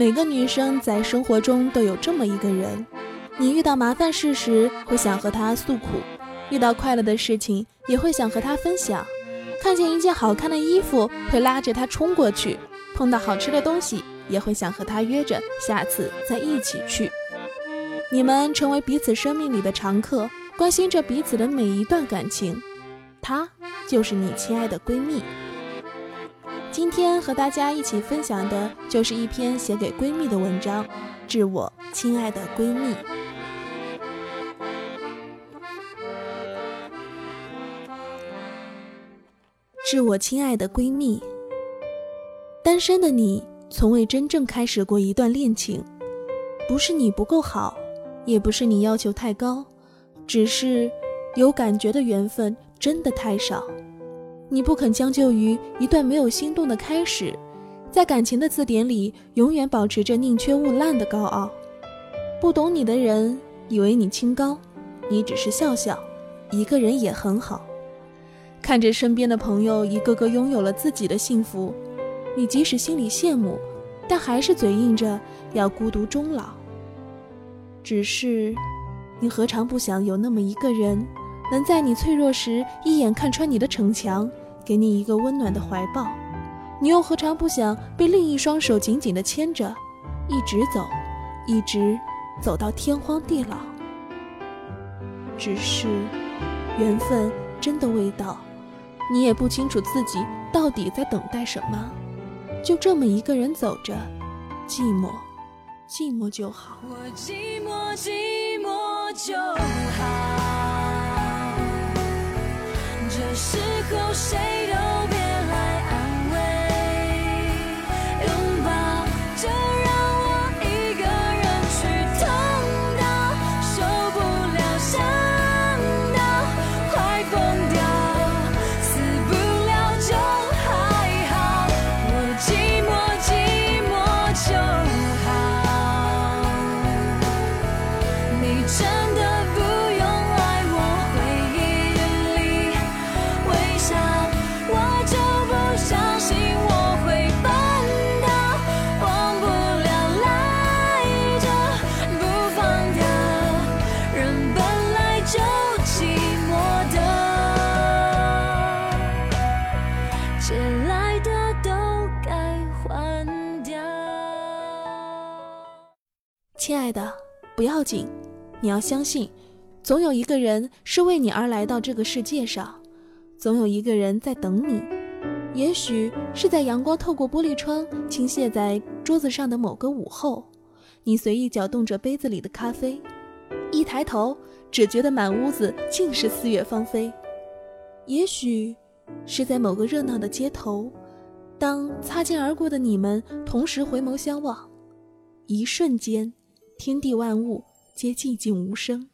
每个女生在生活中都有这么一个人，你遇到麻烦事时会想和她诉苦，遇到快乐的事情也会想和她分享，看见一件好看的衣服会拉着她冲过去，碰到好吃的东西也会想和她约着下次再一起去。你们成为彼此生命里的常客，关心着彼此的每一段感情，她就是你亲爱的闺蜜。今天和大家一起分享的就是一篇写给闺蜜的文章，致我亲爱的闺蜜。致我亲爱的闺蜜。单身的你，从未真正开始过一段恋情，不是你不够好，也不是你要求太高，只是有感觉的缘分真的太少。你不肯将就于一段没有心动的开始，在感情的字典里永远保持着宁缺毋滥的高傲。不懂你的人以为你清高，你只是笑笑，一个人也很好。看着身边的朋友一个个拥有了自己的幸福，你即使心里羡慕，但还是嘴硬着要孤独终老。只是，你何尝不想有那么一个人？能在你脆弱时一眼看穿你的逞强，给你一个温暖的怀抱，你又何尝不想被另一双手紧紧的牵着，一直走，一直走到天荒地老？只是缘分真的未到，你也不清楚自己到底在等待什么，就这么一个人走着，寂寞，寂寞就好。我寂寞，寂寞就好。时候，谁都不要紧，你要相信，总有一个人是为你而来到这个世界上，总有一个人在等你。也许是在阳光透过玻璃窗倾泻在桌子上的某个午后，你随意搅动着杯子里的咖啡，一抬头只觉得满屋子尽是四月芳菲。也许是在某个热闹的街头，当擦肩而过的你们同时回眸相望，一瞬间。天地万物皆寂静无声。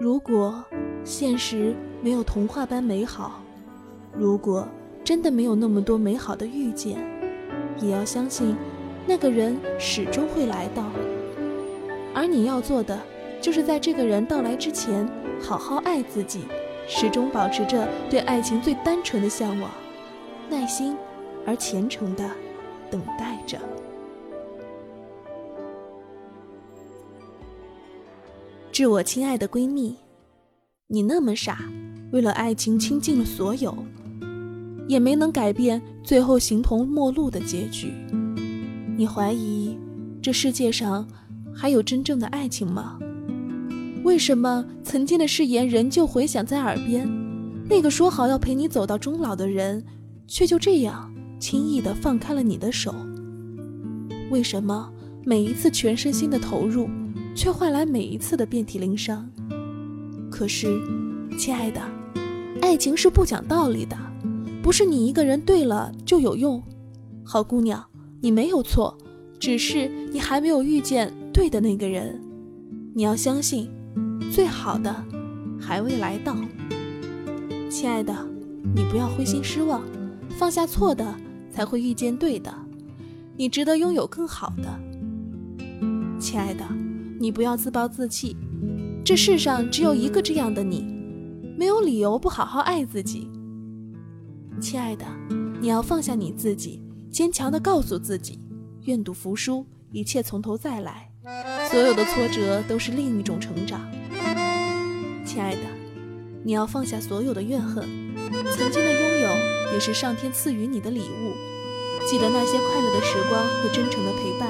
如果现实没有童话般美好，如果真的没有那么多美好的遇见，也要相信那个人始终会来到。而你要做的，就是在这个人到来之前，好好爱自己，始终保持着对爱情最单纯的向往，耐心而虔诚的等待着。致我亲爱的闺蜜，你那么傻，为了爱情倾尽了所有，也没能改变最后形同陌路的结局。你怀疑这世界上还有真正的爱情吗？为什么曾经的誓言仍旧回响在耳边？那个说好要陪你走到终老的人，却就这样轻易地放开了你的手？为什么每一次全身心的投入？却换来每一次的遍体鳞伤。可是，亲爱的，爱情是不讲道理的，不是你一个人对了就有用。好姑娘，你没有错，只是你还没有遇见对的那个人。你要相信，最好的还未来到。亲爱的，你不要灰心失望，放下错的，才会遇见对的。你值得拥有更好的。亲爱的，你不要自暴自弃，这世上只有一个这样的你，没有理由不好好爱自己。亲爱的，你要放下你自己，坚强的告诉自己，愿赌服输，一切从头再来。所有的挫折都是另一种成长，亲爱的，你要放下所有的怨恨，曾经的拥有也是上天赐予你的礼物。记得那些快乐的时光和真诚的陪伴，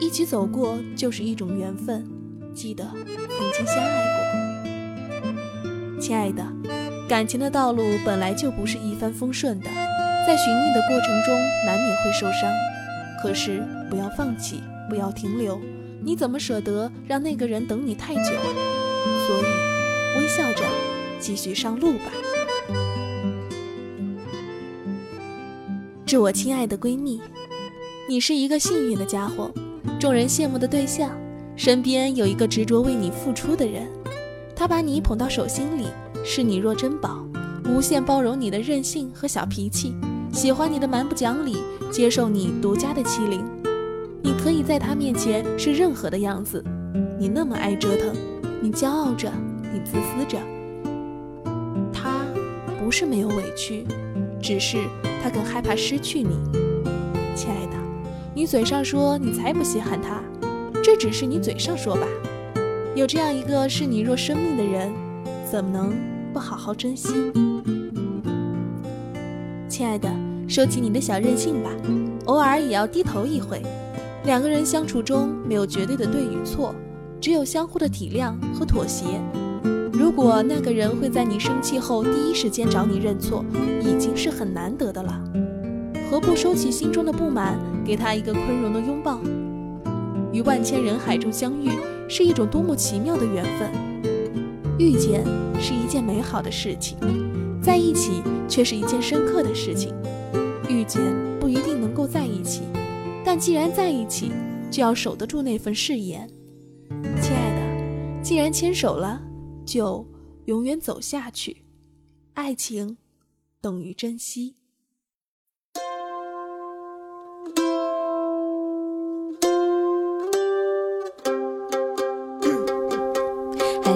一起走过就是一种缘分。记得曾经相爱过，亲爱的，感情的道路本来就不是一帆风顺的，在寻觅的过程中难免会受伤，可是不要放弃，不要停留。你怎么舍得让那个人等你太久？所以，微笑着继续上路吧。致我亲爱的闺蜜，你是一个幸运的家伙，众人羡慕的对象，身边有一个执着为你付出的人，他把你捧到手心里，视你若珍宝，无限包容你的任性和小脾气，喜欢你的蛮不讲理，接受你独家的欺凌。你可以在他面前是任何的样子，你那么爱折腾，你骄傲着，你自私着。他不是没有委屈，只是他更害怕失去你。亲爱的，你嘴上说你才不稀罕他，这只是你嘴上说吧。有这样一个视你若生命的人，怎么能不好好珍惜？亲爱的，收起你的小任性吧，偶尔也要低头一回。两个人相处中没有绝对的对与错，只有相互的体谅和妥协。如果那个人会在你生气后第一时间找你认错，已经是很难得的了。何不收起心中的不满，给他一个宽容的拥抱？于万千人海中相遇，是一种多么奇妙的缘分。遇见是一件美好的事情，在一起却是一件深刻的事情。遇见不一定能够在一起。但既然在一起，就要守得住那份誓言，亲爱的。既然牵手了，就永远走下去。爱情等于珍惜。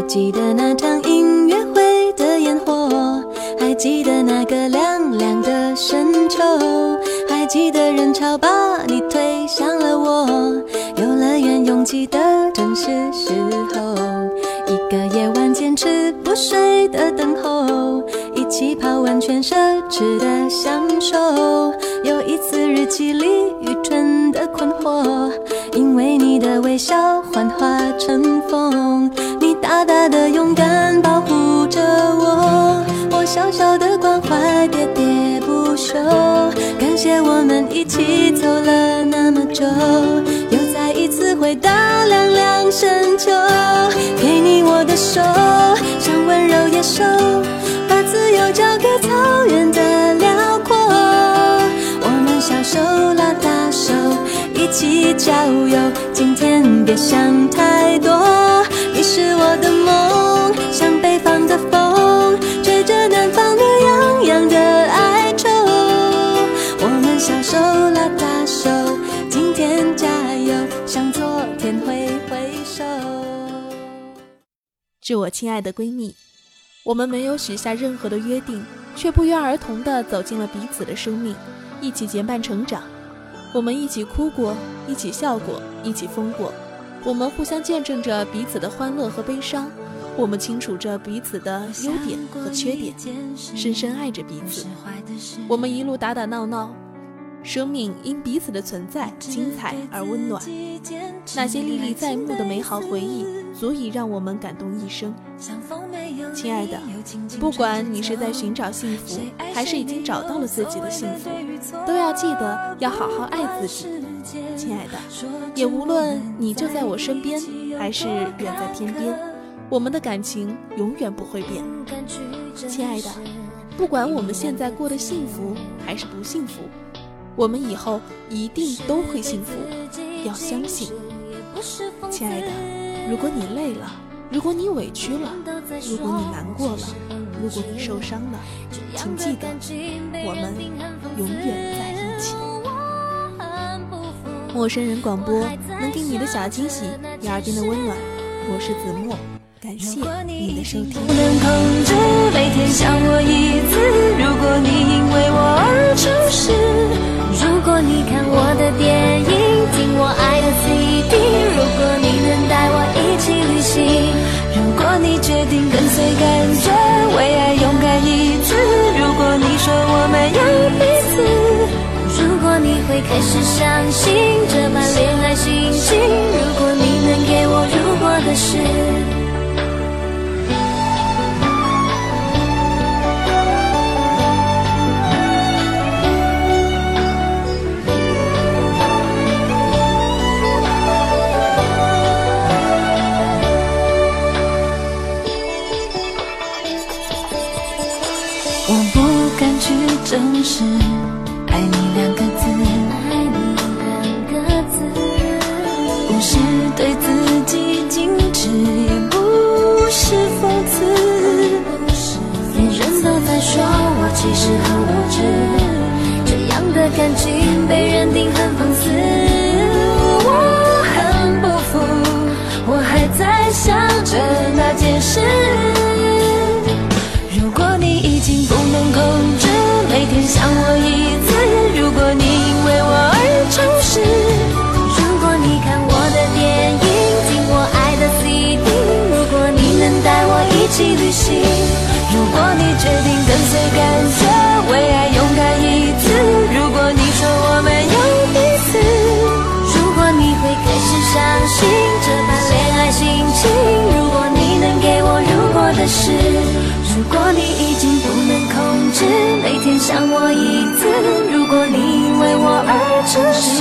记得那场音乐会的烟火，还记得那个凉凉的深秋。还记得人潮把你推向了我，游乐园拥挤的正是时候，一个夜晚坚持不睡的等候，一起泡温泉奢侈的享受，有一次日记里愚蠢的困惑，因为你的微笑幻化成风，大大的勇敢保护着我，我小小的关怀喋喋不休。感谢我们一起走了那么久，又再一次回到凉凉深秋。给你我的手，像温柔野兽，把自由交给草原的辽阔。我们小手拉大手，一起郊游。今天别想太多，我的梦，像北方的风，吹着南方暖洋洋的哀愁。我们小手拉大手，今天加油，向昨天挥挥手。致我亲爱的闺蜜，我们没有许下任何的约定，却不约而同的走进了彼此的生命，一起结伴成长。我们一起哭过，一起笑过，一起疯过。我们互相见证着彼此的欢乐和悲伤，我们清楚着彼此的优点和缺点，深深爱着彼此。我们一路打打闹闹。生命因彼此的存在精彩而温暖，那些历历在目的美好回忆，足以让我们感动一生。亲爱的，不管你是在寻找幸福，还是已经找到了自己的幸福，都要记得要好好爱自己。亲爱的，也无论你就在我身边，还是远在天边，我们的感情永远不会变。亲爱的，不管我们现在过得幸福还是不幸福。我们以后一定都会幸福，要相信。亲爱的，如果你累了，如果你委屈了，如果你难过了，如果你受伤了，请记得，我们永远。陌生人广播能给你的小惊喜，你耳边的温暖。我是子墨，感谢你的收听。不能控制每天想我一次，如果你因为我而诚实，如果你看我的电影，听我爱的 CD，如果你能带我一起旅行，如果你决定跟随感觉，为爱会开始相信这般恋爱心情，如果你能给我如果的事。让我一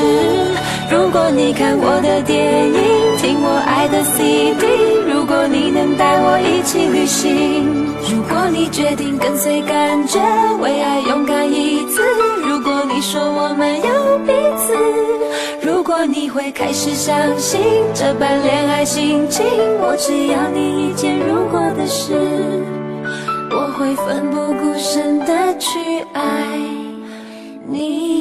诚实，如果你看我的电影，听我爱的 CD，如果你能带我一起旅行，如果你决定跟随感觉，为爱勇敢一次；如果你说我们有彼此，如果你会开始相信这般恋爱心情，我只要你一件如果的事。我会奋不顾身的去爱你。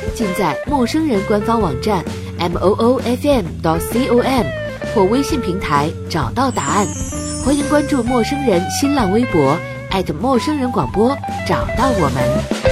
现在陌生人官方网站 m o o f m dot c o m 或微信平台找到答案。欢迎关注陌生人新浪微博艾特陌生人广播，找到我们。